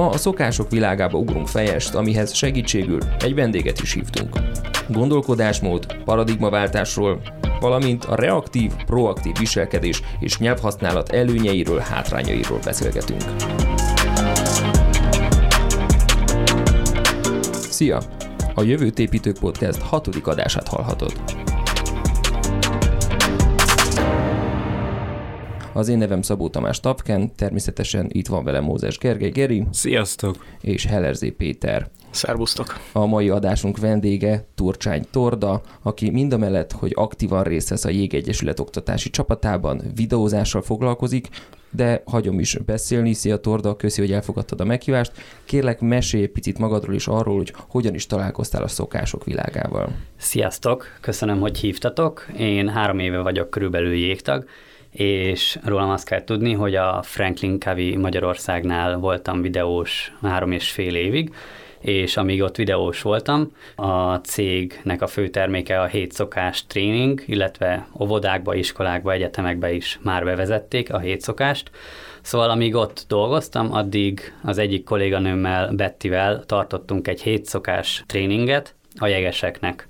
Ma a szokások világába ugrunk fejest, amihez segítségül egy vendéget is hívtunk. Gondolkodásmód, paradigmaváltásról, valamint a reaktív, proaktív viselkedés és nyelvhasználat előnyeiről, hátrányairól beszélgetünk. Szia! A Jövőt építők podcast hatodik adását hallhatod. Az én nevem Szabó Tamás Tapken, természetesen itt van velem Mózes Gergely Geri. Sziasztok! És Hellerzé Péter. Szervusztok! A mai adásunk vendége Turcsány Torda, aki mindamellett, hogy aktívan részt vesz a Jégegyesület oktatási csapatában, videózással foglalkozik, de hagyom is beszélni. Szia Torda, köszi, hogy elfogadtad a meghívást. Kérlek, mesélj egy picit magadról is arról, hogy hogyan is találkoztál a szokások világával. Sziasztok, köszönöm, hogy hívtatok. Én három éve vagyok körülbelül jégtag, és rólam azt kell tudni, hogy a Franklin Covey Magyarországnál voltam videós három és fél évig, és amíg ott videós voltam, a cégnek a fő terméke a hét szokás tréning, illetve óvodákba, iskolákba, egyetemekbe is már bevezették a hét szokást. Szóval amíg ott dolgoztam, addig az egyik kolléganőmmel, Bettivel tartottunk egy hét szokás tréninget a jegeseknek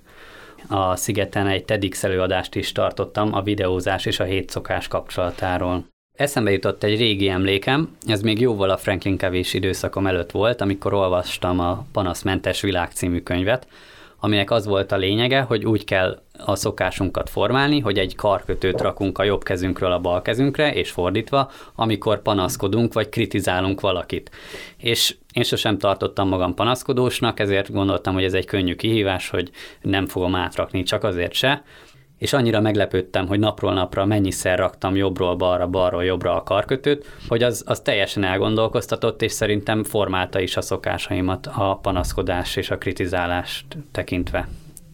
a szigeten egy TEDx előadást is tartottam a videózás és a hétszokás kapcsolatáról. Eszembe jutott egy régi emlékem, ez még jóval a Franklin kevés időszakom előtt volt, amikor olvastam a Panaszmentes világ című könyvet, aminek az volt a lényege, hogy úgy kell a szokásunkat formálni, hogy egy karkötőt rakunk a jobb kezünkről a bal kezünkre, és fordítva, amikor panaszkodunk vagy kritizálunk valakit. És én sosem tartottam magam panaszkodósnak, ezért gondoltam, hogy ez egy könnyű kihívás, hogy nem fogom átrakni, csak azért se, és annyira meglepődtem, hogy napról napra mennyiszer raktam jobbról balra, balról jobbra a karkötőt, hogy az, az teljesen elgondolkoztatott, és szerintem formálta is a szokásaimat a panaszkodás és a kritizálást tekintve.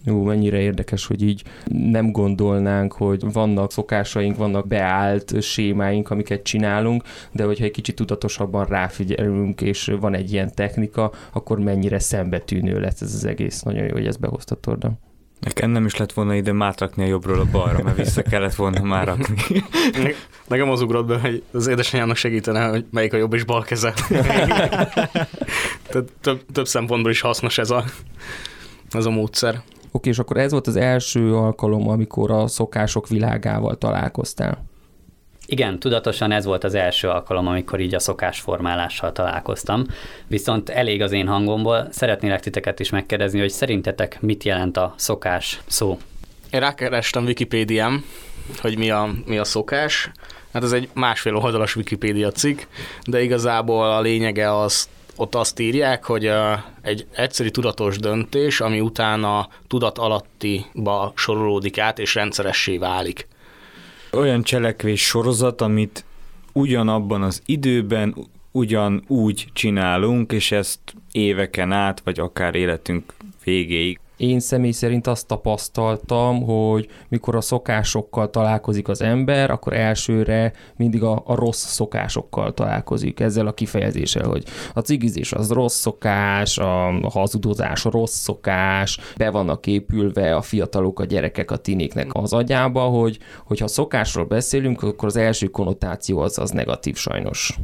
Jó, mennyire érdekes, hogy így nem gondolnánk, hogy vannak szokásaink, vannak beállt sémáink, amiket csinálunk, de hogyha egy kicsit tudatosabban ráfigyelünk, és van egy ilyen technika, akkor mennyire szembetűnő lesz ez az egész. Nagyon jó, hogy ezt behoztad, Torda. Nekem nem is lett volna ide mátrakni a jobbról a balra, mert vissza kellett volna már rakni. Nekem az ugrott be, hogy az édesanyámnak segítene, hogy melyik a jobb és bal keze. Tehát több, több szempontból is hasznos ez a, ez a módszer. Oké, és akkor ez volt az első alkalom, amikor a szokások világával találkoztál. Igen, tudatosan ez volt az első alkalom, amikor így a szokásformálással találkoztam. Viszont elég az én hangomból, szeretnélek titeket is megkérdezni, hogy szerintetek mit jelent a szokás szó? Én rákerestem Wikipédián, hogy mi a, mi a szokás. Hát ez egy másfél oldalas Wikipédia cikk, de igazából a lényege az, ott azt írják, hogy egy egyszerű tudatos döntés, ami utána tudat alattiba sorolódik át, és rendszeressé válik. Olyan cselekvés sorozat, amit ugyanabban az időben, ugyanúgy csinálunk, és ezt éveken át, vagy akár életünk végéig én személy szerint azt tapasztaltam, hogy mikor a szokásokkal találkozik az ember, akkor elsőre mindig a, a rossz szokásokkal találkozik, ezzel a kifejezéssel, hogy a cigizés az rossz szokás, a hazudozás rossz szokás, be vannak épülve a fiatalok, a gyerekek, a tinéknek az agyába, hogy hogyha szokásról beszélünk, akkor az első konnotáció az, az negatív sajnos.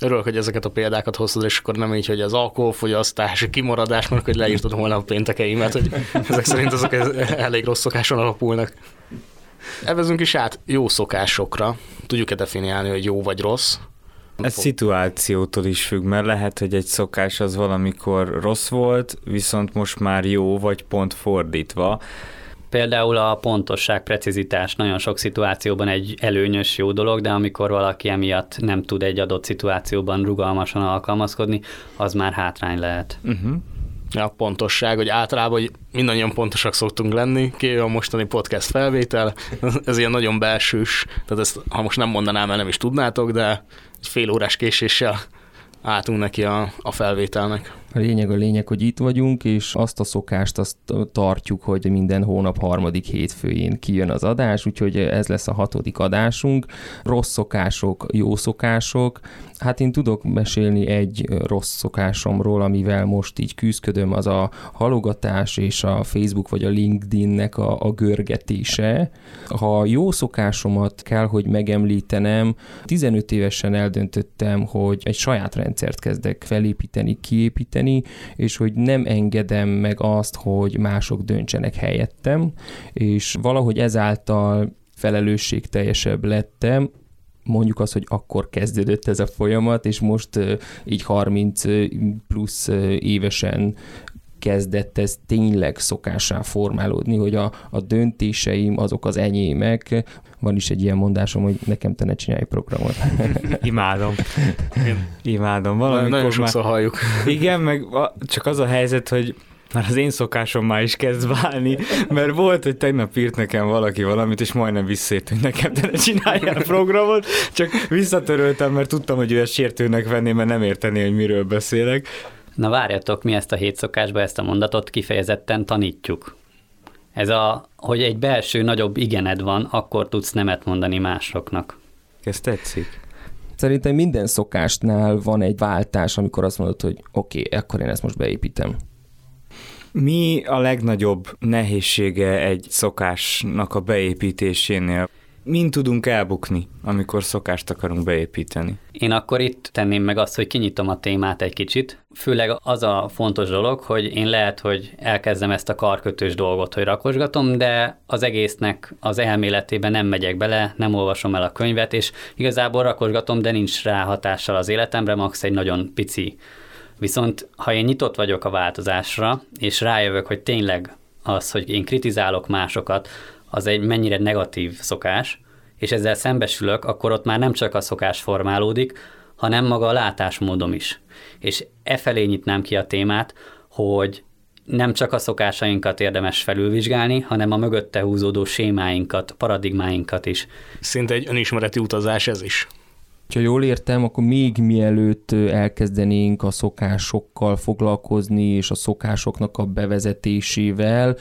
Örülök, hogy ezeket a példákat hoztad, és akkor nem így, hogy az alkoholfogyasztás, kimaradás, mert hogy leírtad volna a péntekeimet, hogy ezek szerint azok elég rossz szokáson alapulnak. Evezünk is át jó szokásokra. Tudjuk-e definiálni, hogy jó vagy rossz? Ez szituációtól is függ, mert lehet, hogy egy szokás az valamikor rossz volt, viszont most már jó, vagy pont fordítva. Például a pontosság, precizitás nagyon sok szituációban egy előnyös jó dolog, de amikor valaki emiatt nem tud egy adott szituációban rugalmasan alkalmazkodni, az már hátrány lehet. Uh-huh. Ja, pontosság, hogy általában hogy mindannyian pontosak szoktunk lenni, kivéve a mostani podcast felvétel, ez ilyen nagyon belsős, tehát ezt ha most nem mondanám el, nem is tudnátok, de egy fél órás késéssel álltunk neki a, a felvételnek. Lényeg a lényeg, hogy itt vagyunk, és azt a szokást azt tartjuk, hogy minden hónap harmadik hétfőjén kijön az adás, úgyhogy ez lesz a hatodik adásunk. Rossz szokások, jó szokások. Hát én tudok mesélni egy rossz szokásomról, amivel most így küzdködöm, az a halogatás és a Facebook vagy a LinkedInnek a, a görgetése. Ha jó szokásomat kell, hogy megemlítenem, 15 évesen eldöntöttem, hogy egy saját rendszert kezdek felépíteni, kiépíteni, és hogy nem engedem meg azt, hogy mások döntsenek helyettem, és valahogy ezáltal felelősségteljesebb lettem, mondjuk az, hogy akkor kezdődött ez a folyamat, és most így 30 plusz évesen kezdett ez tényleg szokásá formálódni, hogy a, a döntéseim azok az enyémek. Van is egy ilyen mondásom, hogy nekem te ne csinálj programot. Imádom. Imádom. Valamikor Nagyon sokszor már... halljuk. Igen, meg csak az a helyzet, hogy már az én szokásom már is kezd válni, mert volt, hogy tegnap írt nekem valaki valamit, és majdnem visszért, hogy nekem te ne csináljál a programot, csak visszatöröltem, mert tudtam, hogy ő ezt sértőnek venné, mert nem értené, hogy miről beszélek. Na várjatok, mi ezt a hét szokásba, ezt a mondatot kifejezetten tanítjuk. Ez a, hogy egy belső nagyobb igened van, akkor tudsz nemet mondani másoknak. Ez tetszik. Szerintem minden szokásnál van egy váltás, amikor azt mondod, hogy oké, okay, akkor én ezt most beépítem. Mi a legnagyobb nehézsége egy szokásnak a beépítésénél? Mind tudunk elbukni, amikor szokást akarunk beépíteni? Én akkor itt tenném meg azt, hogy kinyitom a témát egy kicsit. Főleg az a fontos dolog, hogy én lehet, hogy elkezdem ezt a karkötős dolgot, hogy rakosgatom, de az egésznek az elméletében nem megyek bele, nem olvasom el a könyvet, és igazából rakosgatom, de nincs rá hatással az életemre, max. egy nagyon pici Viszont ha én nyitott vagyok a változásra, és rájövök, hogy tényleg az, hogy én kritizálok másokat, az egy mennyire negatív szokás, és ezzel szembesülök, akkor ott már nem csak a szokás formálódik, hanem maga a látásmódom is. És e felé nyitnám ki a témát, hogy nem csak a szokásainkat érdemes felülvizsgálni, hanem a mögötte húzódó sémáinkat, paradigmáinkat is. Szinte egy önismereti utazás ez is. Ha jól értem, akkor még mielőtt elkezdenénk a szokásokkal foglalkozni, és a szokásoknak a bevezetésével,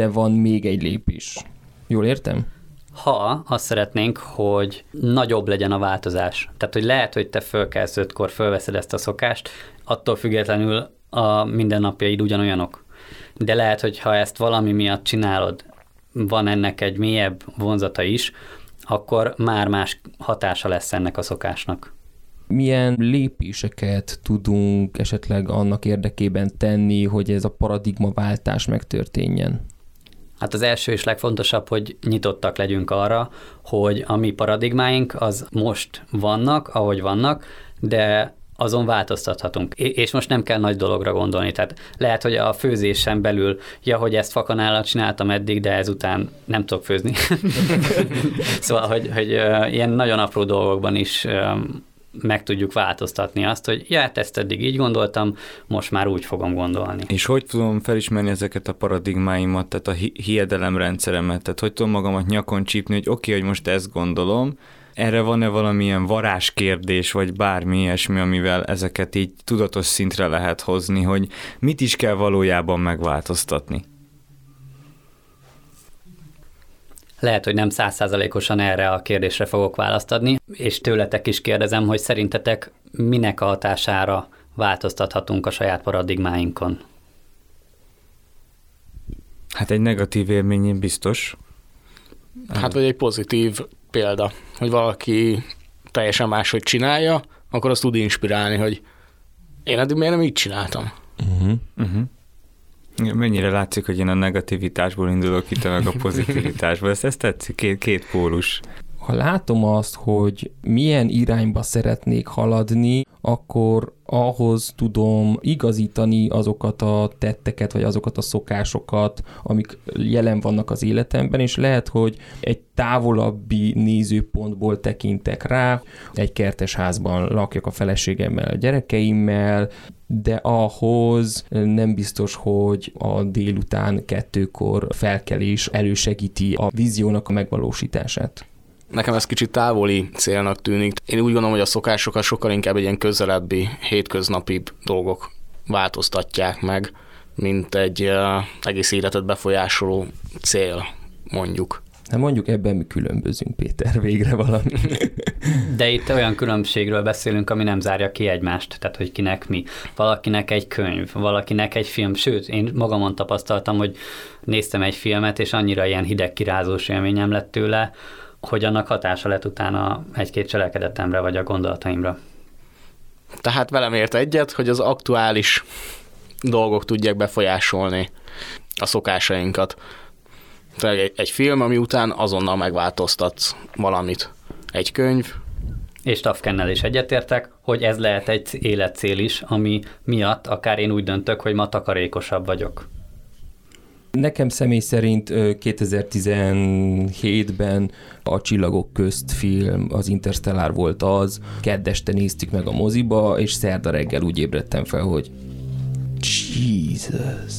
előtte van még egy lépés. Jól értem? Ha azt szeretnénk, hogy nagyobb legyen a változás. Tehát, hogy lehet, hogy te fölkelsz ötkor, fölveszed ezt a szokást, attól függetlenül a mindennapjaid ugyanolyanok. De lehet, hogy ha ezt valami miatt csinálod, van ennek egy mélyebb vonzata is, akkor már más hatása lesz ennek a szokásnak. Milyen lépéseket tudunk esetleg annak érdekében tenni, hogy ez a paradigmaváltás megtörténjen? Hát az első és legfontosabb, hogy nyitottak legyünk arra, hogy a mi paradigmáink az most vannak, ahogy vannak, de azon változtathatunk. És most nem kell nagy dologra gondolni. Tehát lehet, hogy a főzésen belül, ja, hogy ezt fakanállal csináltam eddig, de ezután nem tudok főzni. szóval, hogy, hogy ilyen nagyon apró dolgokban is meg tudjuk változtatni azt, hogy ja, hát ezt eddig így gondoltam, most már úgy fogom gondolni. És hogy tudom felismerni ezeket a paradigmáimat, tehát a hi- hiedelemrendszeremet, tehát hogy tudom magamat nyakon csípni, hogy oké, okay, hogy most ezt gondolom, erre van-e valamilyen varázskérdés, vagy bármi ilyesmi, amivel ezeket így tudatos szintre lehet hozni, hogy mit is kell valójában megváltoztatni? Lehet, hogy nem százszázalékosan erre a kérdésre fogok választ adni, és tőletek is kérdezem, hogy szerintetek minek a hatására változtathatunk a saját paradigmáinkon? Hát egy negatív élményén biztos. Hát vagy egy pozitív példa, hogy valaki teljesen máshogy csinálja, akkor azt tud inspirálni, hogy én eddig miért nem így csináltam. Uh-huh. Uh-huh. Mennyire látszik, hogy én a negativitásból indulok itt, meg a pozitivitásból. Ezt, ezt tetszik, két, két pólus ha látom azt, hogy milyen irányba szeretnék haladni, akkor ahhoz tudom igazítani azokat a tetteket, vagy azokat a szokásokat, amik jelen vannak az életemben, és lehet, hogy egy távolabbi nézőpontból tekintek rá, egy kertes házban lakjak a feleségemmel, a gyerekeimmel, de ahhoz nem biztos, hogy a délután kettőkor felkelés elősegíti a víziónak a megvalósítását. Nekem ez kicsit távoli célnak tűnik. Én úgy gondolom, hogy a szokásokat sokkal inkább egy ilyen közelebbi, hétköznapi dolgok változtatják meg, mint egy uh, egész életet befolyásoló cél, mondjuk. Hát mondjuk ebben mi különbözünk, Péter, végre valami. De itt olyan különbségről beszélünk, ami nem zárja ki egymást, tehát hogy kinek mi. Valakinek egy könyv, valakinek egy film, sőt, én magamon tapasztaltam, hogy néztem egy filmet, és annyira ilyen hideg kirázós élményem lett tőle, hogy annak hatása lett utána egy-két cselekedetemre, vagy a gondolataimra. Tehát velem ért egyet, hogy az aktuális dolgok tudják befolyásolni a szokásainkat. Tehát egy, egy film, ami után azonnal megváltoztatsz valamit. Egy könyv. És Tafkennel is egyetértek, hogy ez lehet egy életcél is, ami miatt akár én úgy döntök, hogy ma takarékosabb vagyok. Nekem személy szerint 2017-ben a Csillagok közt film, az Interstellar volt az, keddeste néztük meg a moziba, és szerda reggel úgy ébredtem fel, hogy Jesus.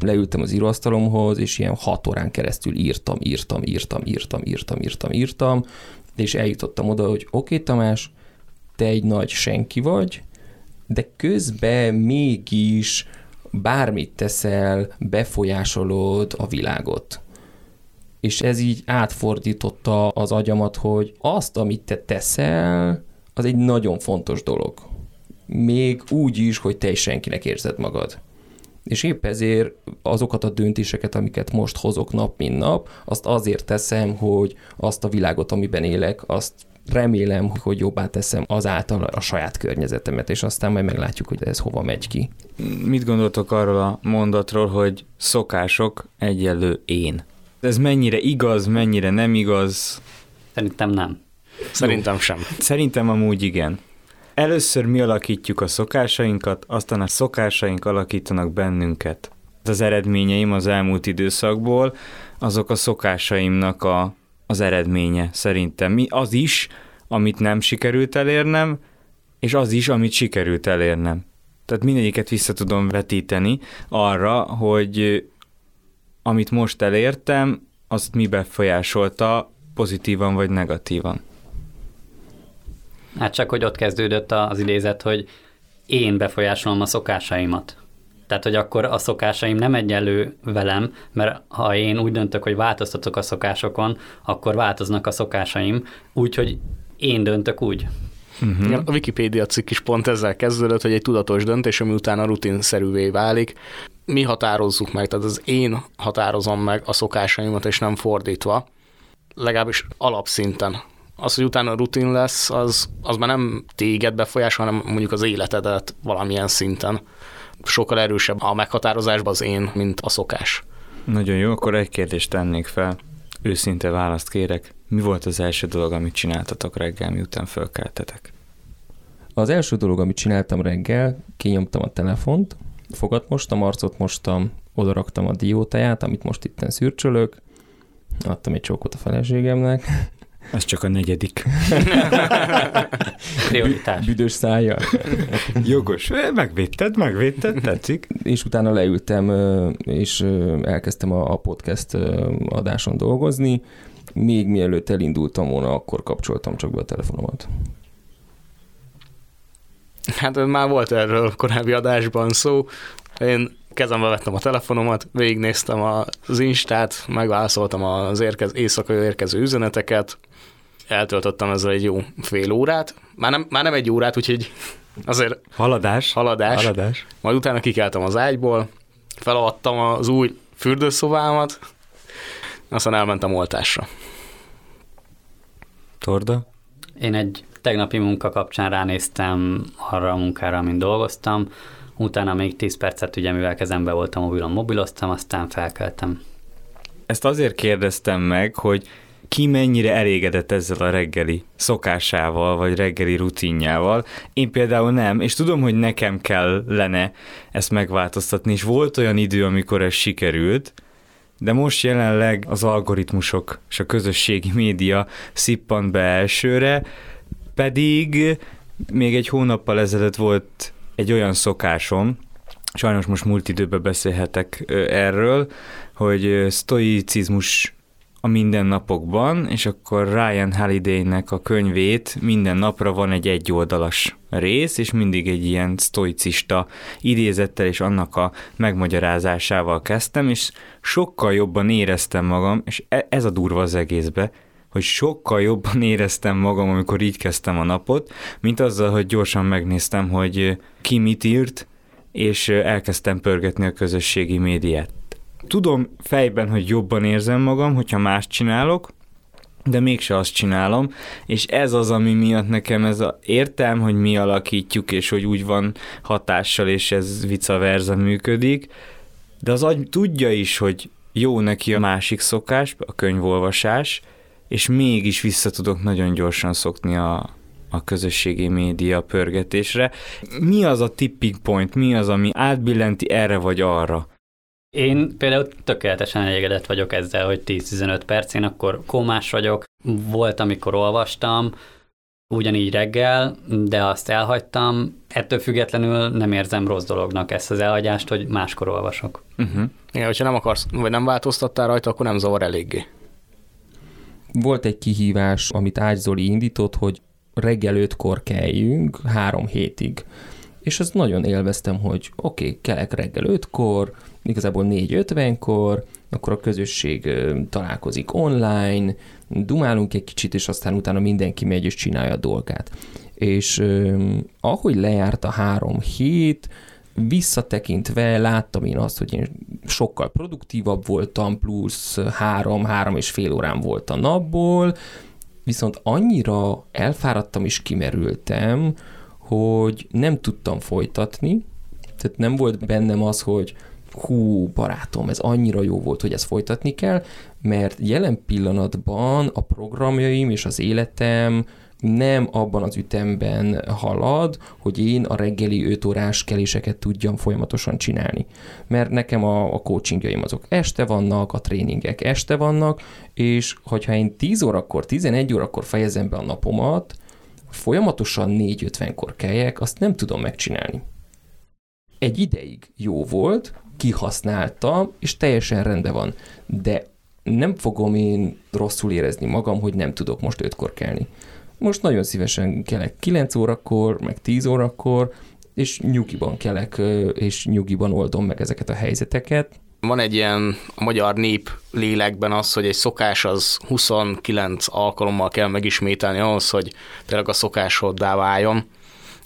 Leültem az íróasztalomhoz, és ilyen hat órán keresztül írtam, írtam, írtam, írtam, írtam, írtam, írtam, és eljutottam oda, hogy oké, okay, Tamás, te egy nagy senki vagy, de közben mégis bármit teszel, befolyásolod a világot. És ez így átfordította az agyamat, hogy azt, amit te teszel, az egy nagyon fontos dolog. Még úgy is, hogy te is senkinek érzed magad. És épp ezért azokat a döntéseket, amiket most hozok nap, mint nap, azt azért teszem, hogy azt a világot, amiben élek, azt remélem, hogy jobbá teszem azáltal a saját környezetemet, és aztán majd meglátjuk, hogy ez hova megy ki. Mit gondoltok arról a mondatról, hogy szokások egyelő én? Ez mennyire igaz, mennyire nem igaz? Szerintem nem. Szerintem sem. Szerintem amúgy igen. Először mi alakítjuk a szokásainkat, aztán a szokásaink alakítanak bennünket. Az eredményeim az elmúlt időszakból, azok a szokásaimnak a, az eredménye szerintem. Mi az is, amit nem sikerült elérnem, és az is, amit sikerült elérnem. Tehát mindegyiket vissza tudom vetíteni arra, hogy amit most elértem, azt mi befolyásolta pozitívan vagy negatívan. Hát csak, hogy ott kezdődött az idézet, hogy én befolyásolom a szokásaimat. Tehát, hogy akkor a szokásaim nem egyenlő velem, mert ha én úgy döntök, hogy változtatok a szokásokon, akkor változnak a szokásaim, úgyhogy én döntök úgy. Uh-huh. A Wikipédia cikk is pont ezzel kezdődött, hogy egy tudatos döntés, ami utána rutinszerűvé válik. Mi határozzuk meg, tehát az én határozom meg a szokásaimat, és nem fordítva, legalábbis alapszinten az, hogy utána rutin lesz, az, az már nem téged befolyásol, hanem mondjuk az életedet valamilyen szinten. Sokkal erősebb a meghatározásban az én, mint a szokás. Nagyon jó, akkor egy kérdést tennék fel. Őszinte választ kérek. Mi volt az első dolog, amit csináltatok reggel, miután fölkeltetek? Az első dolog, amit csináltam reggel, kinyomtam a telefont, fogat mostam, arcot mostam, odaraktam a diótáját, amit most itten szürcsölök, adtam egy csókot a feleségemnek, Ez csak a negyedik. Prioritás. Büdös szája. Jogos. Megvédted, megvédted, tetszik. És utána leültem, és elkezdtem a podcast adáson dolgozni. Még mielőtt elindultam volna, akkor kapcsoltam csak be a telefonomat. Hát már volt erről korábbi adásban szó. Én kezembe vettem a telefonomat, végignéztem az Instát, megválaszoltam az érkez, éjszakai érkező üzeneteket, eltöltöttem ezzel egy jó fél órát, már nem, már nem egy órát, úgyhogy azért haladás, haladás. haladás. Majd utána kikeltem az ágyból, feladtam az új fürdőszobámat, aztán elmentem oltásra. Torda? Én egy tegnapi munka kapcsán ránéztem arra a munkára, amin dolgoztam, utána még 10 percet, ugye mivel kezembe voltam mobilon, mobiloztam, aztán felkeltem. Ezt azért kérdeztem meg, hogy ki mennyire elégedett ezzel a reggeli szokásával, vagy reggeli rutinjával. Én például nem, és tudom, hogy nekem kellene ezt megváltoztatni, és volt olyan idő, amikor ez sikerült, de most jelenleg az algoritmusok és a közösségi média szippant be elsőre, pedig még egy hónappal ezelőtt volt egy olyan szokásom, sajnos most múlt időben beszélhetek erről, hogy sztoicizmus a mindennapokban, és akkor Ryan Halliday-nek a könyvét minden napra van egy egyoldalas rész, és mindig egy ilyen sztoicista idézettel és annak a megmagyarázásával kezdtem, és sokkal jobban éreztem magam, és e- ez a durva az egészbe, hogy sokkal jobban éreztem magam, amikor így kezdtem a napot, mint azzal, hogy gyorsan megnéztem, hogy ki mit írt, és elkezdtem pörgetni a közösségi médiát. Tudom fejben, hogy jobban érzem magam, hogyha más csinálok, de mégse azt csinálom, és ez az, ami miatt nekem ez a, értem, hogy mi alakítjuk, és hogy úgy van hatással, és ez vice versa működik, de az agy tudja is, hogy jó neki a másik szokás, a könyvolvasás, és mégis vissza tudok nagyon gyorsan szokni a, a közösségi média pörgetésre. Mi az a tipping point, mi az, ami átbillenti erre vagy arra? Én például tökéletesen elégedett vagyok ezzel, hogy 10-15 perc, én akkor kómás vagyok, volt, amikor olvastam, ugyanígy reggel, de azt elhagytam. Ettől függetlenül nem érzem rossz dolognak ezt az elhagyást, hogy máskor olvasok. Uh-huh. Igen, hogyha nem akarsz, vagy nem változtattál rajta, akkor nem zavar eléggé. Volt egy kihívás, amit Ágy Zoli indított, hogy reggel ötkor keljünk, három hétig. És azt nagyon élveztem, hogy oké, okay, kelek reggel ötkor, igazából 4.50-kor, akkor a közösség találkozik online, dumálunk egy kicsit, és aztán utána mindenki megy és csinálja a dolgát. És eh, ahogy lejárt a három hét, visszatekintve láttam én azt, hogy én sokkal produktívabb voltam, plusz három, három és fél órám volt a napból, viszont annyira elfáradtam és kimerültem, hogy nem tudtam folytatni, tehát nem volt bennem az, hogy hú, barátom, ez annyira jó volt, hogy ezt folytatni kell, mert jelen pillanatban a programjaim és az életem nem abban az ütemben halad, hogy én a reggeli 5 órás keléseket tudjam folyamatosan csinálni. Mert nekem a, a coachingjaim azok este vannak, a tréningek este vannak, és hogyha én 10 órakor, 11 órakor fejezem be a napomat, folyamatosan 4-50-kor keljek, azt nem tudom megcsinálni. Egy ideig jó volt, kihasználtam, és teljesen rendben van. De nem fogom én rosszul érezni magam, hogy nem tudok most ötkor kelni. Most nagyon szívesen kelek 9 órakor, meg 10 órakor, és nyugiban kelek, és nyugiban oldom meg ezeket a helyzeteket. Van egy ilyen a magyar nép lélekben az, hogy egy szokás az 29 alkalommal kell megismételni ahhoz, hogy tényleg a szokásoddá váljon.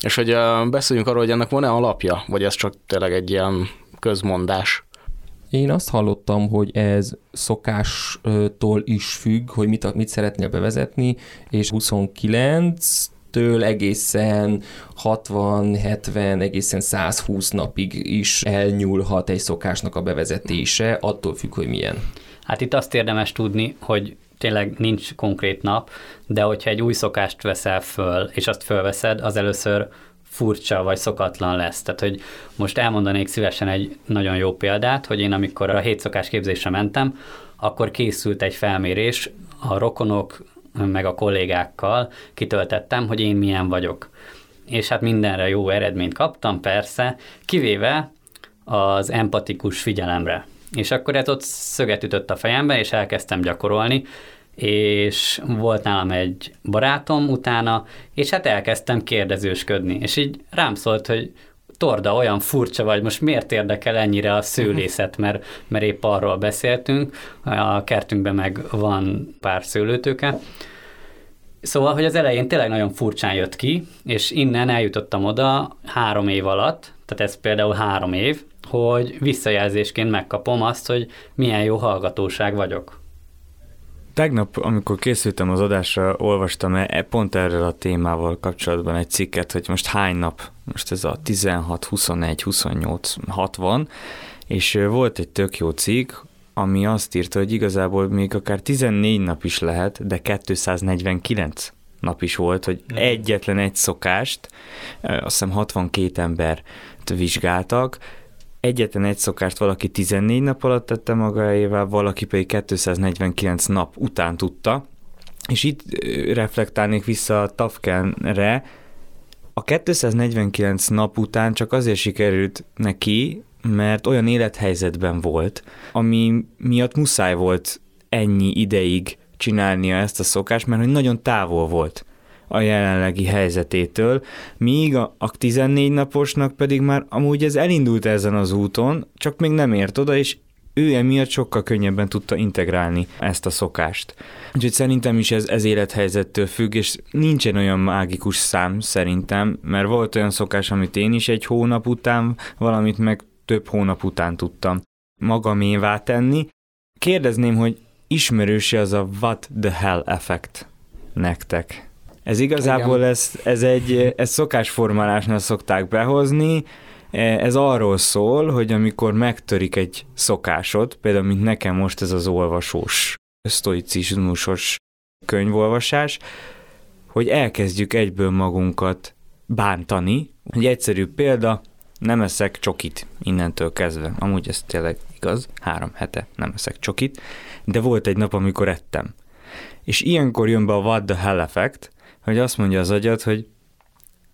És hogy beszéljünk arról, hogy ennek van-e alapja, vagy ez csak tényleg egy ilyen közmondás? Én azt hallottam, hogy ez szokástól is függ, hogy mit, mit szeretnél bevezetni, és 29 től egészen 60, 70, egészen 120 napig is elnyúlhat egy szokásnak a bevezetése, attól függ, hogy milyen. Hát itt azt érdemes tudni, hogy tényleg nincs konkrét nap, de hogyha egy új szokást veszel föl, és azt fölveszed, az először furcsa vagy szokatlan lesz. Tehát, hogy most elmondanék szívesen egy nagyon jó példát, hogy én amikor a hétszokás képzésre mentem, akkor készült egy felmérés, a rokonok meg a kollégákkal kitöltettem, hogy én milyen vagyok. És hát mindenre jó eredményt kaptam, persze, kivéve az empatikus figyelemre. És akkor ez ott szöget ütött a fejembe, és elkezdtem gyakorolni, és volt nálam egy barátom utána, és hát elkezdtem kérdezősködni, és így rám szólt, hogy Torda, olyan furcsa vagy, most miért érdekel ennyire a szőlészet, mert, mert épp arról beszéltünk, a kertünkben meg van pár szőlőtőke, Szóval, hogy az elején tényleg nagyon furcsán jött ki, és innen eljutottam oda három év alatt, tehát ez például három év, hogy visszajelzésként megkapom azt, hogy milyen jó hallgatóság vagyok. Tegnap, amikor készültem az adásra, olvastam -e pont erről a témával kapcsolatban egy cikket, hogy most hány nap, most ez a 16, 21, 28, 60, és volt egy tök jó cikk, ami azt írta, hogy igazából még akár 14 nap is lehet, de 249 nap is volt, hogy egyetlen egy szokást, azt hiszem 62 ember vizsgáltak, egyetlen egy szokást valaki 14 nap alatt tette magáével, valaki pedig 249 nap után tudta, és itt reflektálnék vissza a Tafkenre, a 249 nap után csak azért sikerült neki, mert olyan élethelyzetben volt, ami miatt muszáj volt ennyi ideig csinálnia ezt a szokást, mert hogy nagyon távol volt a jelenlegi helyzetétől, míg a, a 14 naposnak pedig már amúgy ez elindult ezen az úton, csak még nem ért oda, és ő emiatt sokkal könnyebben tudta integrálni ezt a szokást. Úgyhogy szerintem is ez, ez élethelyzettől függ, és nincsen olyan mágikus szám szerintem, mert volt olyan szokás, amit én is egy hónap után, valamit meg több hónap után tudtam magamévá tenni. Kérdezném, hogy ismerőse az a what the hell effekt nektek? Ez igazából ez, ez egy ez szokásformálásnál szokták behozni, ez arról szól, hogy amikor megtörik egy szokásod, például mint nekem most ez az olvasós, sztoicizmusos könyvolvasás, hogy elkezdjük egyből magunkat bántani. Egy egyszerű példa, nem eszek csokit innentől kezdve. Amúgy ez tényleg igaz, három hete nem eszek csokit, de volt egy nap, amikor ettem. És ilyenkor jön be a what the hell effect, hogy azt mondja az agyad, hogy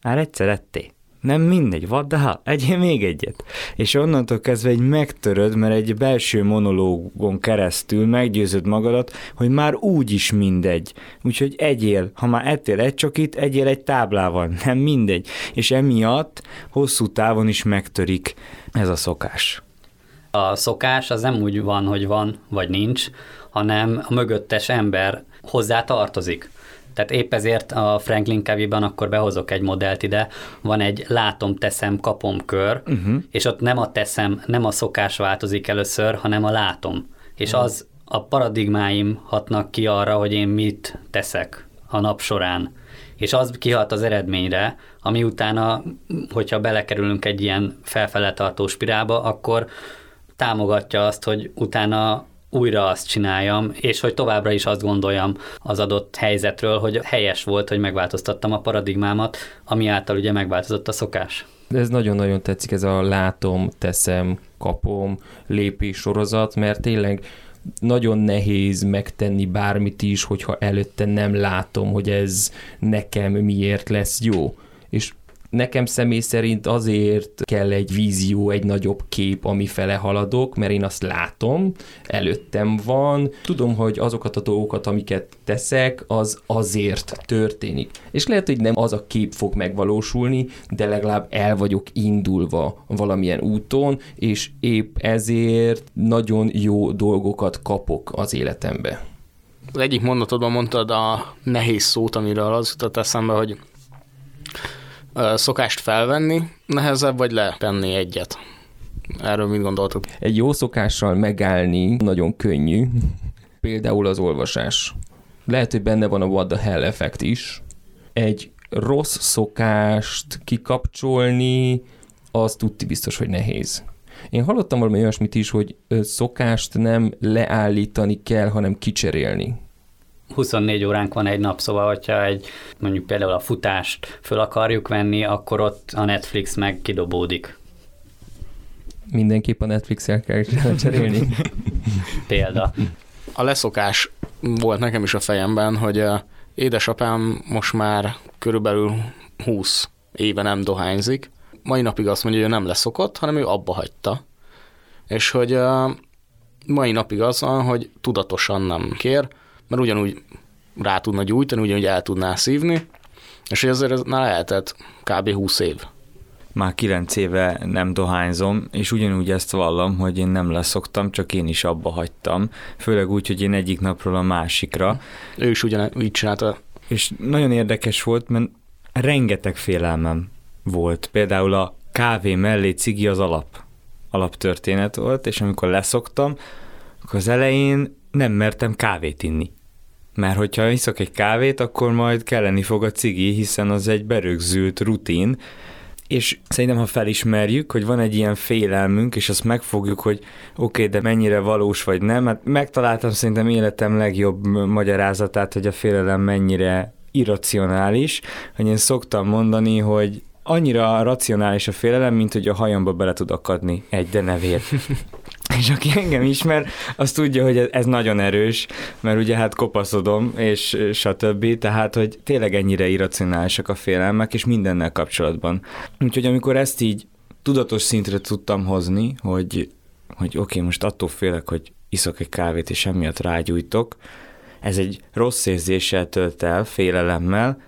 már egyszer ettél. Nem mindegy, what the hell, egyél még egyet. És onnantól kezdve egy megtöröd, mert egy belső monológon keresztül meggyőzöd magadat, hogy már úgy is mindegy. Úgyhogy egyél, ha már ettél egy csokit, egyél egy táblával, nem mindegy. És emiatt hosszú távon is megtörik ez a szokás. A szokás az nem úgy van, hogy van vagy nincs, hanem a mögöttes ember hozzá tartozik. Tehát épp ezért a Franklin Covey-ban akkor behozok egy modellt ide, van egy látom, teszem, kapom kör, uh-huh. és ott nem a teszem, nem a szokás változik először, hanem a látom. És uh-huh. az a paradigmáim hatnak ki arra, hogy én mit teszek a nap során. És az kihat az eredményre, ami utána, hogyha belekerülünk egy ilyen felfele tartó spirálba, akkor támogatja azt, hogy utána újra azt csináljam, és hogy továbbra is azt gondoljam az adott helyzetről, hogy helyes volt, hogy megváltoztattam a paradigmámat, ami által ugye megváltozott a szokás. Ez nagyon-nagyon tetszik, ez a látom, teszem, kapom lépés sorozat, mert tényleg nagyon nehéz megtenni bármit is, hogyha előtte nem látom, hogy ez nekem miért lesz jó. És Nekem személy szerint azért kell egy vízió, egy nagyobb kép, ami fele haladok, mert én azt látom, előttem van, tudom, hogy azokat a dolgokat, amiket teszek, az azért történik. És lehet, hogy nem az a kép fog megvalósulni, de legalább el vagyok indulva valamilyen úton, és épp ezért nagyon jó dolgokat kapok az életembe. Az egyik mondatodban mondtad a nehéz szót, amiről az jutott eszembe, hogy szokást felvenni nehezebb, vagy letenni egyet? Erről mit gondoltok? Egy jó szokással megállni nagyon könnyű, például az olvasás. Lehet, hogy benne van a what the hell effekt is. Egy rossz szokást kikapcsolni, az tudti biztos, hogy nehéz. Én hallottam valami olyasmit is, hogy szokást nem leállítani kell, hanem kicserélni. 24 óránk van egy nap, szóval hogyha egy mondjuk például a futást föl akarjuk venni, akkor ott a Netflix meg kidobódik. Mindenképp a Netflix-el kell cserélni. Példa. A leszokás volt nekem is a fejemben, hogy édesapám most már körülbelül 20 éve nem dohányzik. Mai napig azt mondja, hogy ő nem leszokott, hanem ő abba hagyta. És hogy mai napig az van, hogy tudatosan nem kér, mert ugyanúgy rá tudna gyújtani, ugyanúgy el tudná szívni, és hogy azért ez már lehetett kb. 20 év. Már 9 éve nem dohányzom, és ugyanúgy ezt vallom, hogy én nem leszoktam, csak én is abba hagytam, főleg úgy, hogy én egyik napról a másikra. Ő is ugyanígy csinálta. És nagyon érdekes volt, mert rengeteg félelmem volt. Például a kávé mellé cigi az alap, alaptörténet volt, és amikor leszoktam, akkor az elején nem mertem kávét inni. Mert hogyha iszok egy kávét, akkor majd kelleni fog a cigi, hiszen az egy berögzült rutin, és szerintem, ha felismerjük, hogy van egy ilyen félelmünk, és azt megfogjuk, hogy oké, okay, de mennyire valós vagy nem, hát megtaláltam szerintem életem legjobb magyarázatát, hogy a félelem mennyire irracionális, hogy én szoktam mondani, hogy annyira racionális a félelem, mint hogy a hajamba bele tud akadni egy denevér. És aki engem ismer, az tudja, hogy ez nagyon erős, mert ugye hát kopaszodom, és stb. Tehát, hogy tényleg ennyire irracionálisak a félelmek, és mindennel kapcsolatban. Úgyhogy amikor ezt így tudatos szintre tudtam hozni, hogy, hogy oké, okay, most attól félek, hogy iszok egy kávét, és emiatt rágyújtok. Ez egy rossz érzéssel tölt el, félelemmel,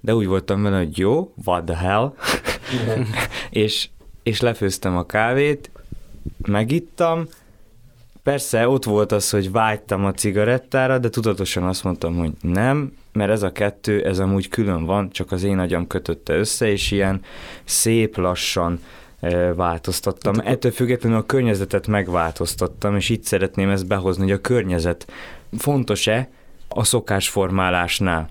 de úgy voltam vele, hogy jó, what the hell, és, és lefőztem a kávét, megittam, Persze ott volt az, hogy vágytam a cigarettára, de tudatosan azt mondtam, hogy nem, mert ez a kettő, ez amúgy külön van, csak az én agyam kötötte össze, és ilyen szép lassan változtattam. Hát Ettől függetlenül a környezetet megváltoztattam, és itt szeretném ezt behozni, hogy a környezet fontos-e a szokásformálásnál.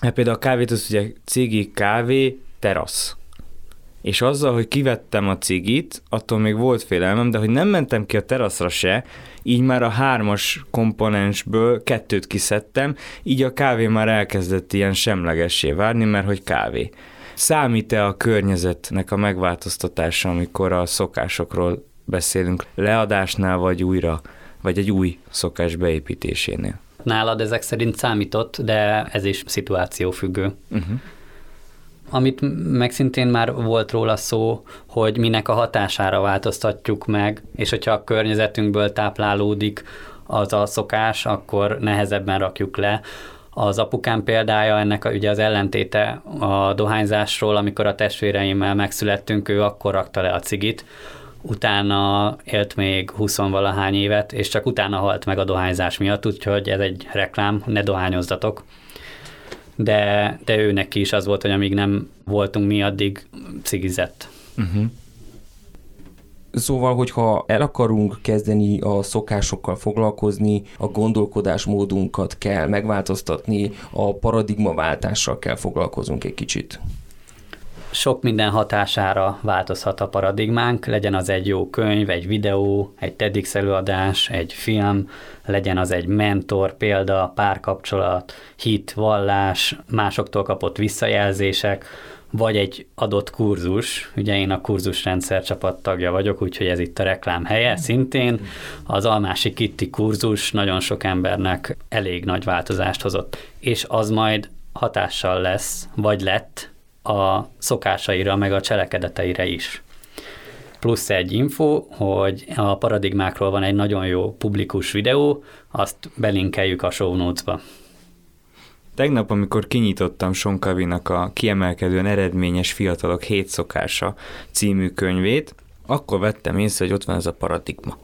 Hát például a kávét az ugye cigi, kávé, terasz. És azzal, hogy kivettem a cigit, attól még volt félelmem, de hogy nem mentem ki a teraszra se, így már a hármas komponensből kettőt kiszedtem, így a kávé már elkezdett ilyen semlegessé várni, mert hogy kávé. Számít-e a környezetnek a megváltoztatása, amikor a szokásokról beszélünk, leadásnál vagy újra, vagy egy új szokás beépítésénél? Nálad ezek szerint számított, de ez is szituációfüggő. Uh-huh. Amit meg szintén már volt róla szó, hogy minek a hatására változtatjuk meg, és hogyha a környezetünkből táplálódik az a szokás, akkor nehezebben rakjuk le. Az apukám példája ennek a, ugye az ellentéte a dohányzásról, amikor a testvéreimmel megszülettünk, ő akkor rakta le a cigit, utána élt még 20 valahány évet, és csak utána halt meg a dohányzás miatt, úgyhogy ez egy reklám, ne dohányozzatok de, de ő neki is az volt, hogy amíg nem voltunk mi, addig cigizett. Uh-huh. Szóval, hogyha el akarunk kezdeni a szokásokkal foglalkozni, a gondolkodásmódunkat kell megváltoztatni, a paradigmaváltással kell foglalkozunk egy kicsit sok minden hatására változhat a paradigmánk, legyen az egy jó könyv, egy videó, egy TEDx előadás, egy film, legyen az egy mentor, példa, párkapcsolat, hit, vallás, másoktól kapott visszajelzések, vagy egy adott kurzus, ugye én a kurzusrendszer csapat tagja vagyok, úgyhogy ez itt a reklám helye szintén. Az Almási Kitti kurzus nagyon sok embernek elég nagy változást hozott, és az majd hatással lesz, vagy lett a szokásaira, meg a cselekedeteire is. Plusz egy info, hogy a paradigmákról van egy nagyon jó publikus videó, azt belinkeljük a show notes-ba. Tegnap, amikor kinyitottam Sonkavinak a kiemelkedően eredményes fiatalok hét szokása című könyvét, akkor vettem észre, hogy ott van ez a paradigma.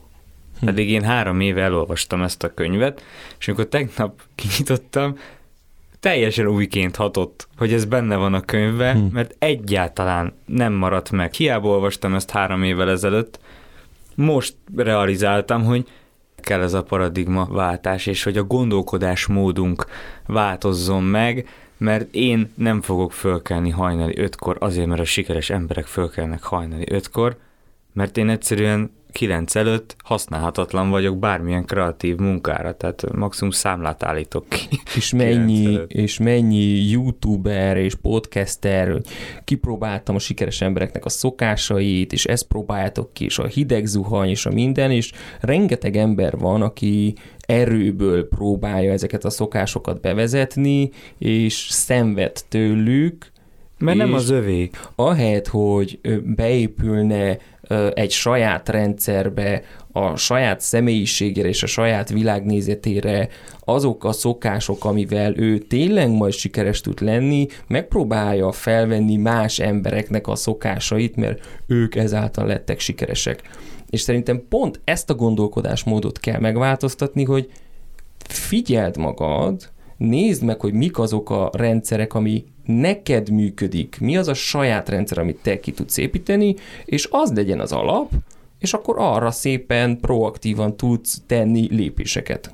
Hm. Pedig én három éve elolvastam ezt a könyvet, és amikor tegnap kinyitottam, teljesen újként hatott, hogy ez benne van a könyvben, hmm. mert egyáltalán nem maradt meg. Hiába olvastam ezt három évvel ezelőtt, most realizáltam, hogy kell ez a paradigma váltás, és hogy a gondolkodás módunk változzon meg, mert én nem fogok fölkelni hajnali ötkor, azért, mert a sikeres emberek fölkelnek hajnali ötkor, mert én egyszerűen 9 előtt használhatatlan vagyok bármilyen kreatív munkára, tehát maximum számlát állítok ki. És mennyi, és mennyi youtuber és podcaster, kipróbáltam a sikeres embereknek a szokásait, és ezt próbáljátok ki, és a hideg zuhany, és a minden, és rengeteg ember van, aki erőből próbálja ezeket a szokásokat bevezetni, és szenved tőlük, mert nem az övé. Ahelyett, hogy beépülne egy saját rendszerbe, a saját személyiségére és a saját világnézetére azok a szokások, amivel ő tényleg majd sikeres tud lenni, megpróbálja felvenni más embereknek a szokásait, mert ők ezáltal lettek sikeresek. És szerintem pont ezt a gondolkodásmódot kell megváltoztatni, hogy figyeld magad, nézd meg, hogy mik azok a rendszerek, ami neked működik, mi az a saját rendszer, amit te ki tudsz építeni, és az legyen az alap, és akkor arra szépen proaktívan tudsz tenni lépéseket.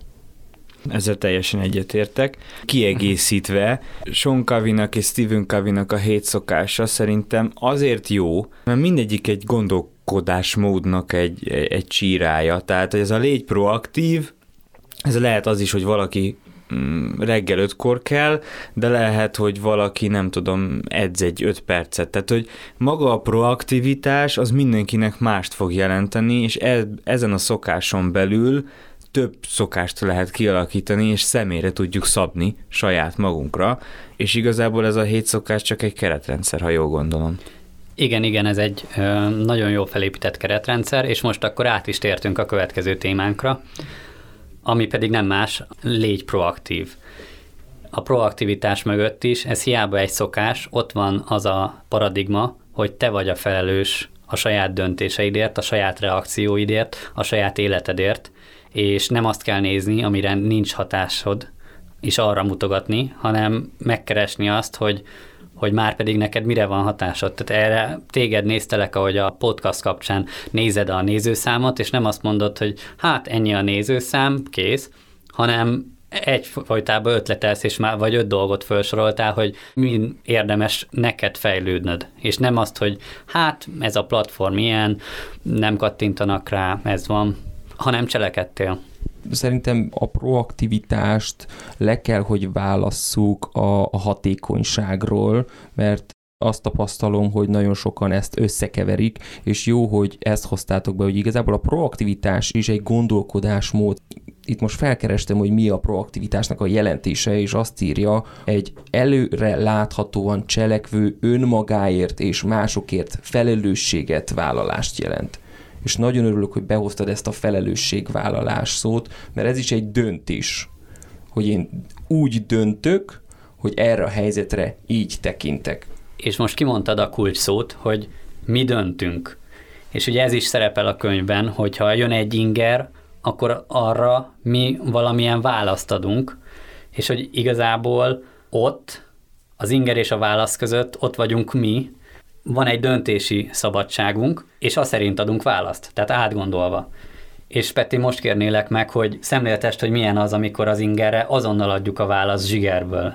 Ezzel teljesen egyetértek. Kiegészítve, Sean Kavinak és Stephen Kavinak a hét szokása szerintem azért jó, mert mindegyik egy gondolkodásmódnak egy, egy csírája. Tehát ez a légy proaktív, ez lehet az is, hogy valaki reggel ötkor kell, de lehet, hogy valaki, nem tudom, edz egy öt percet. Tehát, hogy maga a proaktivitás az mindenkinek mást fog jelenteni, és e, ezen a szokáson belül több szokást lehet kialakítani, és személyre tudjuk szabni saját magunkra, és igazából ez a hét szokás csak egy keretrendszer, ha jól gondolom. Igen, igen, ez egy nagyon jó felépített keretrendszer, és most akkor át is tértünk a következő témánkra, ami pedig nem más, légy proaktív. A proaktivitás mögött is, ez hiába egy szokás, ott van az a paradigma, hogy te vagy a felelős a saját döntéseidért, a saját reakcióidért, a saját életedért, és nem azt kell nézni, amire nincs hatásod, és arra mutogatni, hanem megkeresni azt, hogy hogy már pedig neked mire van hatásod. Tehát erre téged néztelek, ahogy a podcast kapcsán nézed a nézőszámot, és nem azt mondod, hogy hát ennyi a nézőszám, kész, hanem egyfajtában ötletelsz, és már vagy öt dolgot felsoroltál, hogy mi érdemes neked fejlődnöd. És nem azt, hogy hát ez a platform ilyen, nem kattintanak rá, ez van, hanem cselekedtél szerintem a proaktivitást le kell, hogy válasszuk a, a hatékonyságról, mert azt tapasztalom, hogy nagyon sokan ezt összekeverik, és jó, hogy ezt hoztátok be, hogy igazából a proaktivitás is egy gondolkodásmód. Itt most felkerestem, hogy mi a proaktivitásnak a jelentése, és azt írja, egy előre láthatóan cselekvő önmagáért és másokért felelősséget vállalást jelent és nagyon örülök, hogy behoztad ezt a felelősségvállalás szót, mert ez is egy döntés, hogy én úgy döntök, hogy erre a helyzetre így tekintek. És most kimondtad a kulcs szót, hogy mi döntünk. És ugye ez is szerepel a könyvben, hogyha jön egy inger, akkor arra mi valamilyen választ adunk, és hogy igazából ott, az inger és a válasz között ott vagyunk mi, van egy döntési szabadságunk, és azt szerint adunk választ, tehát átgondolva. És Peti, most kérnélek meg, hogy szemléltest, hogy milyen az, amikor az ingerre azonnal adjuk a választ zsigerből.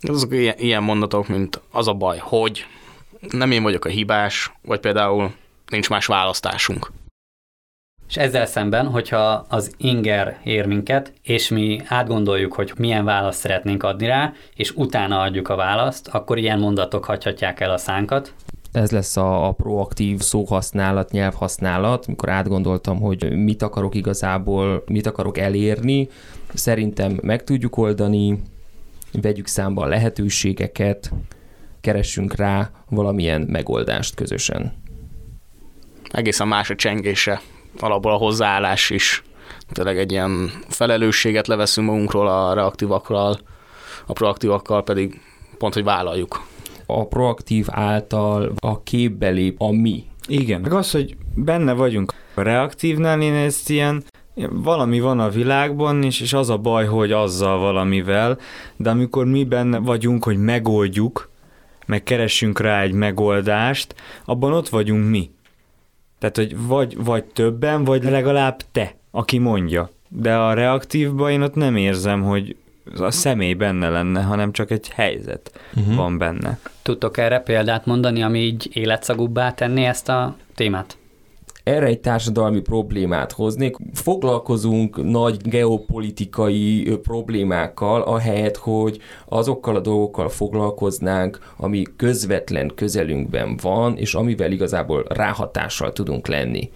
Azok ilyen, ilyen mondatok, mint az a baj, hogy nem én vagyok a hibás, vagy például nincs más választásunk. És ezzel szemben, hogyha az inger ér minket, és mi átgondoljuk, hogy milyen választ szeretnénk adni rá, és utána adjuk a választ, akkor ilyen mondatok hagyhatják el a szánkat. Ez lesz a, a proaktív szóhasználat, nyelvhasználat, mikor átgondoltam, hogy mit akarok igazából, mit akarok elérni. Szerintem meg tudjuk oldani, vegyük számba a lehetőségeket, keressünk rá valamilyen megoldást közösen. Egészen más a csengése alapból a hozzáállás is. Tényleg egy ilyen felelősséget leveszünk magunkról a reaktívakkal, a proaktívakkal pedig pont, hogy vállaljuk. A proaktív által a képbe lép a mi. Igen, meg az, hogy benne vagyunk. A reaktívnál én ezt ilyen valami van a világban, és, és az a baj, hogy azzal valamivel, de amikor mi benne vagyunk, hogy megoldjuk, meg keressünk rá egy megoldást, abban ott vagyunk mi. Tehát, hogy vagy, vagy többen, vagy legalább te, aki mondja. De a reaktívban én ott nem érzem, hogy a személy benne lenne, hanem csak egy helyzet uh-huh. van benne. Tudtok erre példát mondani, ami így életszagúbbá tenni ezt a témát? erre egy társadalmi problémát hoznék. Foglalkozunk nagy geopolitikai problémákkal, ahelyett, hogy azokkal a dolgokkal foglalkoznánk, ami közvetlen közelünkben van, és amivel igazából ráhatással tudunk lenni.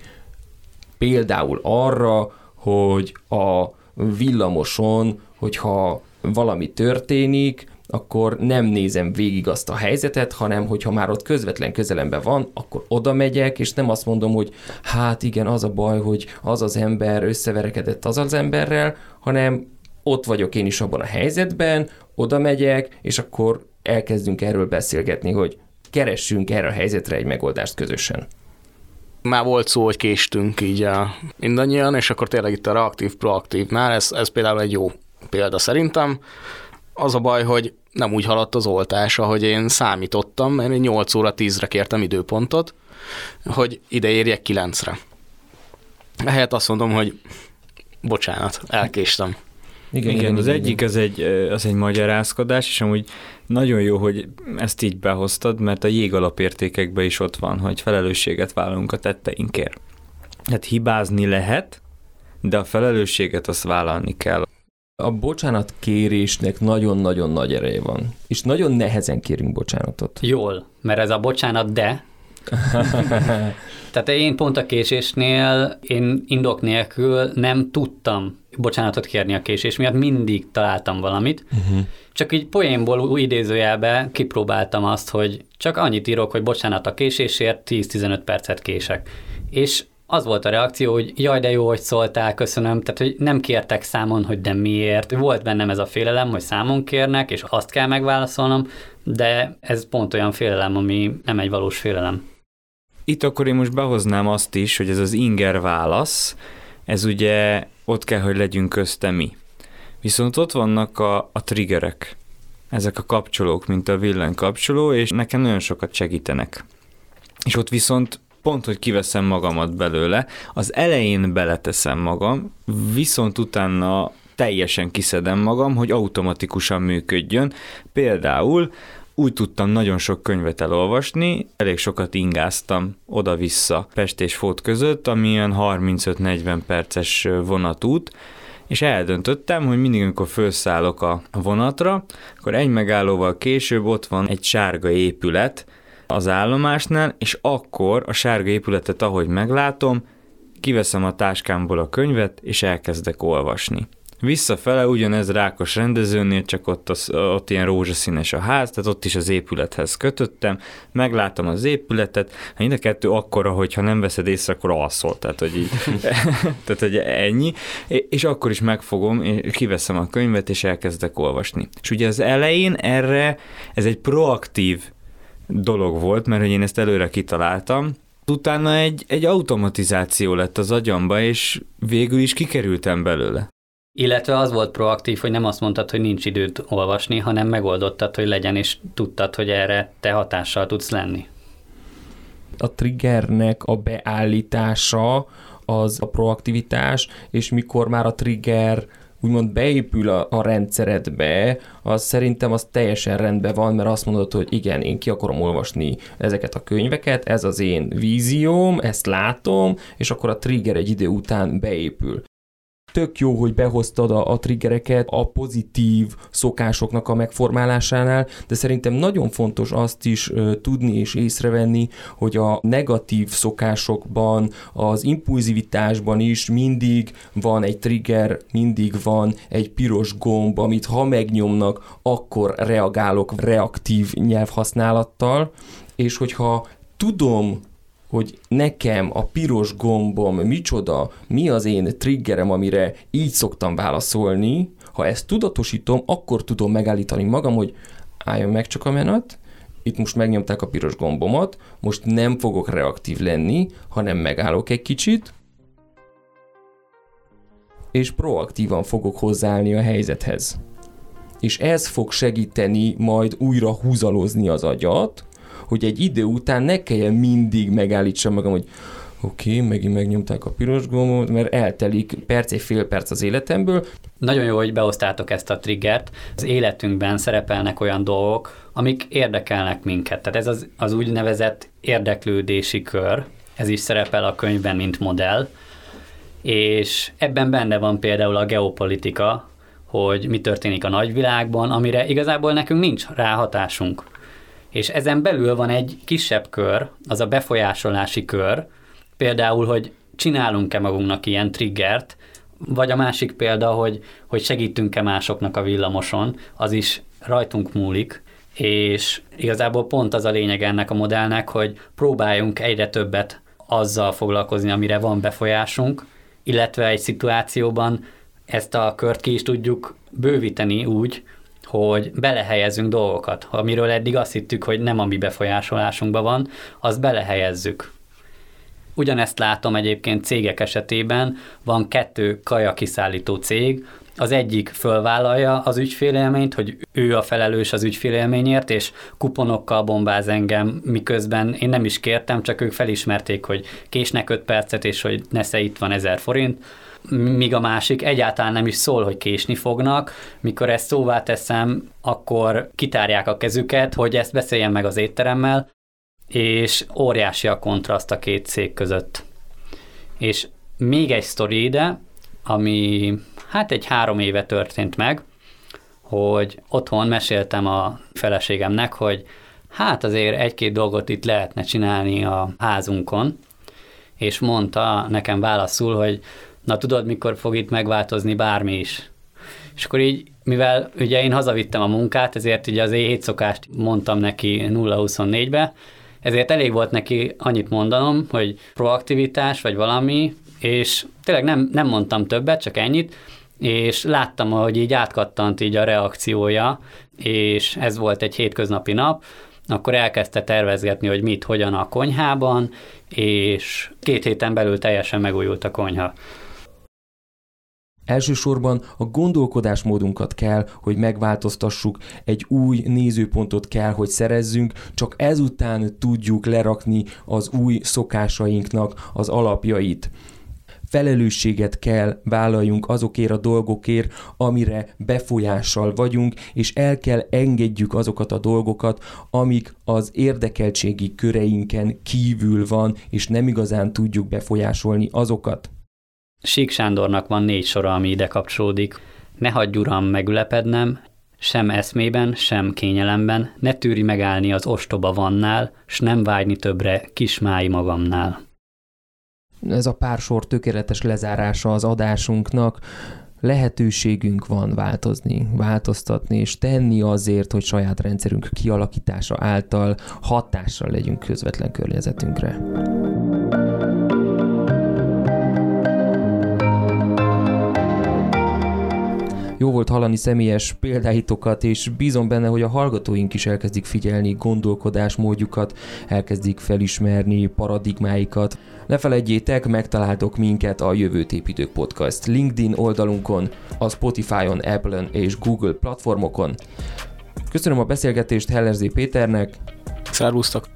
Például arra, hogy a villamoson, hogyha valami történik, akkor nem nézem végig azt a helyzetet, hanem hogyha már ott közvetlen közelemben van, akkor oda megyek, és nem azt mondom, hogy hát igen, az a baj, hogy az az ember összeverekedett az az emberrel, hanem ott vagyok én is abban a helyzetben, oda megyek, és akkor elkezdünk erről beszélgetni, hogy keressünk erre a helyzetre egy megoldást közösen. Már volt szó, hogy késtünk így a mindannyian, és akkor tényleg itt a reaktív-proaktívnál, ez, ez például egy jó példa szerintem, az a baj, hogy nem úgy haladt az oltás, ahogy én számítottam, mert én 8 óra 10-re kértem időpontot, hogy ide érjek 9-re. Ehelyett azt mondom, hogy bocsánat, elkéstem. Igen, igen, igen az igen, egyik az egy, az egy magyarázkodás, és amúgy nagyon jó, hogy ezt így behoztad, mert a jég alapértékekben is ott van, hogy felelősséget vállalunk a tetteinkért. Hát hibázni lehet, de a felelősséget azt vállalni kell. A bocsánat kérésnek nagyon-nagyon nagy ereje van. És nagyon nehezen kérünk bocsánatot. Jól, mert ez a bocsánat de, Tehát én pont a késésnél, én indok nélkül nem tudtam bocsánatot kérni a késés miatt, mindig találtam valamit. Uh-huh. Csak így poénból idézőjelbe kipróbáltam azt, hogy csak annyit írok, hogy bocsánat a késésért, 10-15 percet kések. És az volt a reakció, hogy jaj, de jó, hogy szóltál, köszönöm, tehát hogy nem kértek számon, hogy de miért. Volt bennem ez a félelem, hogy számon kérnek, és azt kell megválaszolnom, de ez pont olyan félelem, ami nem egy valós félelem. Itt akkor én most behoznám azt is, hogy ez az inger válasz, ez ugye ott kell, hogy legyünk közte mi. Viszont ott vannak a, a triggerek, ezek a kapcsolók, mint a villanykapcsoló, és nekem nagyon sokat segítenek. És ott viszont pont, hogy kiveszem magamat belőle, az elején beleteszem magam, viszont utána teljesen kiszedem magam, hogy automatikusan működjön. Például úgy tudtam nagyon sok könyvet elolvasni, elég sokat ingáztam oda-vissza Pest és Fót között, ami ilyen 35-40 perces vonatút, és eldöntöttem, hogy mindig, amikor felszállok a vonatra, akkor egy megállóval később ott van egy sárga épület az állomásnál, és akkor a sárga épületet, ahogy meglátom, kiveszem a táskámból a könyvet, és elkezdek olvasni. Visszafele ugyanez Rákos rendezőnél, csak ott, az, ott ilyen rózsaszínes a ház, tehát ott is az épülethez kötöttem, meglátom az épületet, hát mind a kettő akkora, hogy ha nem veszed észre, akkor alszol, tehát hogy, így, tehát, hogy ennyi, és akkor is megfogom, és kiveszem a könyvet, és elkezdek olvasni. És ugye az elején erre, ez egy proaktív dolog volt, mert hogy én ezt előre kitaláltam, utána egy, egy automatizáció lett az agyamba, és végül is kikerültem belőle. Illetve az volt proaktív, hogy nem azt mondtad, hogy nincs időt olvasni, hanem megoldottad, hogy legyen, és tudtad, hogy erre te hatással tudsz lenni. A triggernek a beállítása az a proaktivitás, és mikor már a trigger úgymond beépül a, a rendszeredbe, az szerintem az teljesen rendben van, mert azt mondod, hogy igen, én ki akarom olvasni ezeket a könyveket, ez az én vízióm, ezt látom, és akkor a trigger egy idő után beépül tök jó, hogy behoztad a, a triggereket a pozitív szokásoknak a megformálásánál, de szerintem nagyon fontos azt is ö, tudni és észrevenni, hogy a negatív szokásokban, az impulzivitásban is mindig van egy trigger, mindig van egy piros gomb, amit ha megnyomnak, akkor reagálok reaktív nyelvhasználattal, és hogyha tudom, hogy nekem a piros gombom micsoda, mi az én triggerem, amire így szoktam válaszolni, ha ezt tudatosítom, akkor tudom megállítani magam, hogy álljon meg csak a menet, itt most megnyomták a piros gombomat, most nem fogok reaktív lenni, hanem megállok egy kicsit, és proaktívan fogok hozzáállni a helyzethez. És ez fog segíteni majd újra húzalozni az agyat, hogy egy idő után ne kelljen mindig megállítsam magam, hogy oké, okay, megint megnyomták a piros gombot, mert eltelik perc, egy fél perc az életemből. Nagyon jó, hogy beosztátok ezt a triggert. Az életünkben szerepelnek olyan dolgok, amik érdekelnek minket. Tehát ez az, az úgynevezett érdeklődési kör, ez is szerepel a könyvben, mint modell, és ebben benne van például a geopolitika, hogy mi történik a nagyvilágban, amire igazából nekünk nincs ráhatásunk. És ezen belül van egy kisebb kör, az a befolyásolási kör, például, hogy csinálunk-e magunknak ilyen triggert, vagy a másik példa, hogy, hogy segítünk-e másoknak a villamoson, az is rajtunk múlik, és igazából pont az a lényeg ennek a modellnek, hogy próbáljunk egyre többet azzal foglalkozni, amire van befolyásunk, illetve egy szituációban ezt a kört ki is tudjuk bővíteni úgy, hogy belehelyezünk dolgokat, amiről eddig azt hittük, hogy nem a mi befolyásolásunkban van, azt belehelyezzük. Ugyanezt látom egyébként cégek esetében, van kettő kaja kiszállító cég, az egyik fölvállalja az ügyfélélményt, hogy ő a felelős az ügyfélélményért, és kuponokkal bombáz engem, miközben én nem is kértem, csak ők felismerték, hogy késnek 5 percet, és hogy nesze itt van 1000 forint míg a másik egyáltalán nem is szól, hogy késni fognak. Mikor ezt szóvá teszem, akkor kitárják a kezüket, hogy ezt beszéljen meg az étteremmel, és óriási a kontraszt a két cég között. És még egy sztori ide, ami hát egy három éve történt meg, hogy otthon meséltem a feleségemnek, hogy hát azért egy-két dolgot itt lehetne csinálni a házunkon, és mondta nekem válaszul, hogy na tudod, mikor fog itt megváltozni bármi is. És akkor így, mivel ugye én hazavittem a munkát, ezért ugye az éjszokást mondtam neki 0-24-be, ezért elég volt neki annyit mondanom, hogy proaktivitás vagy valami, és tényleg nem, nem mondtam többet, csak ennyit, és láttam, hogy így átkattant így a reakciója, és ez volt egy hétköznapi nap, akkor elkezdte tervezgetni, hogy mit, hogyan a konyhában, és két héten belül teljesen megújult a konyha. Elsősorban a gondolkodásmódunkat kell, hogy megváltoztassuk, egy új nézőpontot kell, hogy szerezzünk, csak ezután tudjuk lerakni az új szokásainknak az alapjait felelősséget kell vállaljunk azokért a dolgokért, amire befolyással vagyunk, és el kell engedjük azokat a dolgokat, amik az érdekeltségi köreinken kívül van, és nem igazán tudjuk befolyásolni azokat. Sík Sándornak van négy sora, ami ide kapcsolódik. Ne hagyj uram megülepednem, sem eszmében, sem kényelemben, ne tűri megállni az ostoba vannál, s nem vágyni többre kismái magamnál. Ez a pár sor tökéletes lezárása az adásunknak, lehetőségünk van változni, változtatni, és tenni azért, hogy saját rendszerünk kialakítása által hatással legyünk közvetlen környezetünkre. Jó volt hallani személyes példáitokat, és bízom benne, hogy a hallgatóink is elkezdik figyelni gondolkodásmódjukat, elkezdik felismerni paradigmáikat. Ne felejtjétek, megtaláltok minket a Jövőt építők podcast LinkedIn oldalunkon, a Spotify-on, Apple-on és Google platformokon. Köszönöm a beszélgetést Hellerzé Péternek, Szervusztok!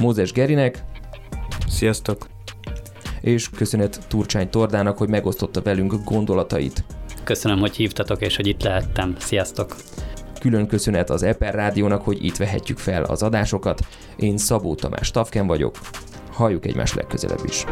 Mózes Gerinek, Sziasztok! és köszönet Turcsány Tordának, hogy megosztotta velünk gondolatait. Köszönöm, hogy hívtatok, és hogy itt lehettem. Sziasztok! Külön köszönet az Eper Rádiónak, hogy itt vehetjük fel az adásokat. Én Szabó Tamás Tavken vagyok. Halljuk egymás legközelebb is.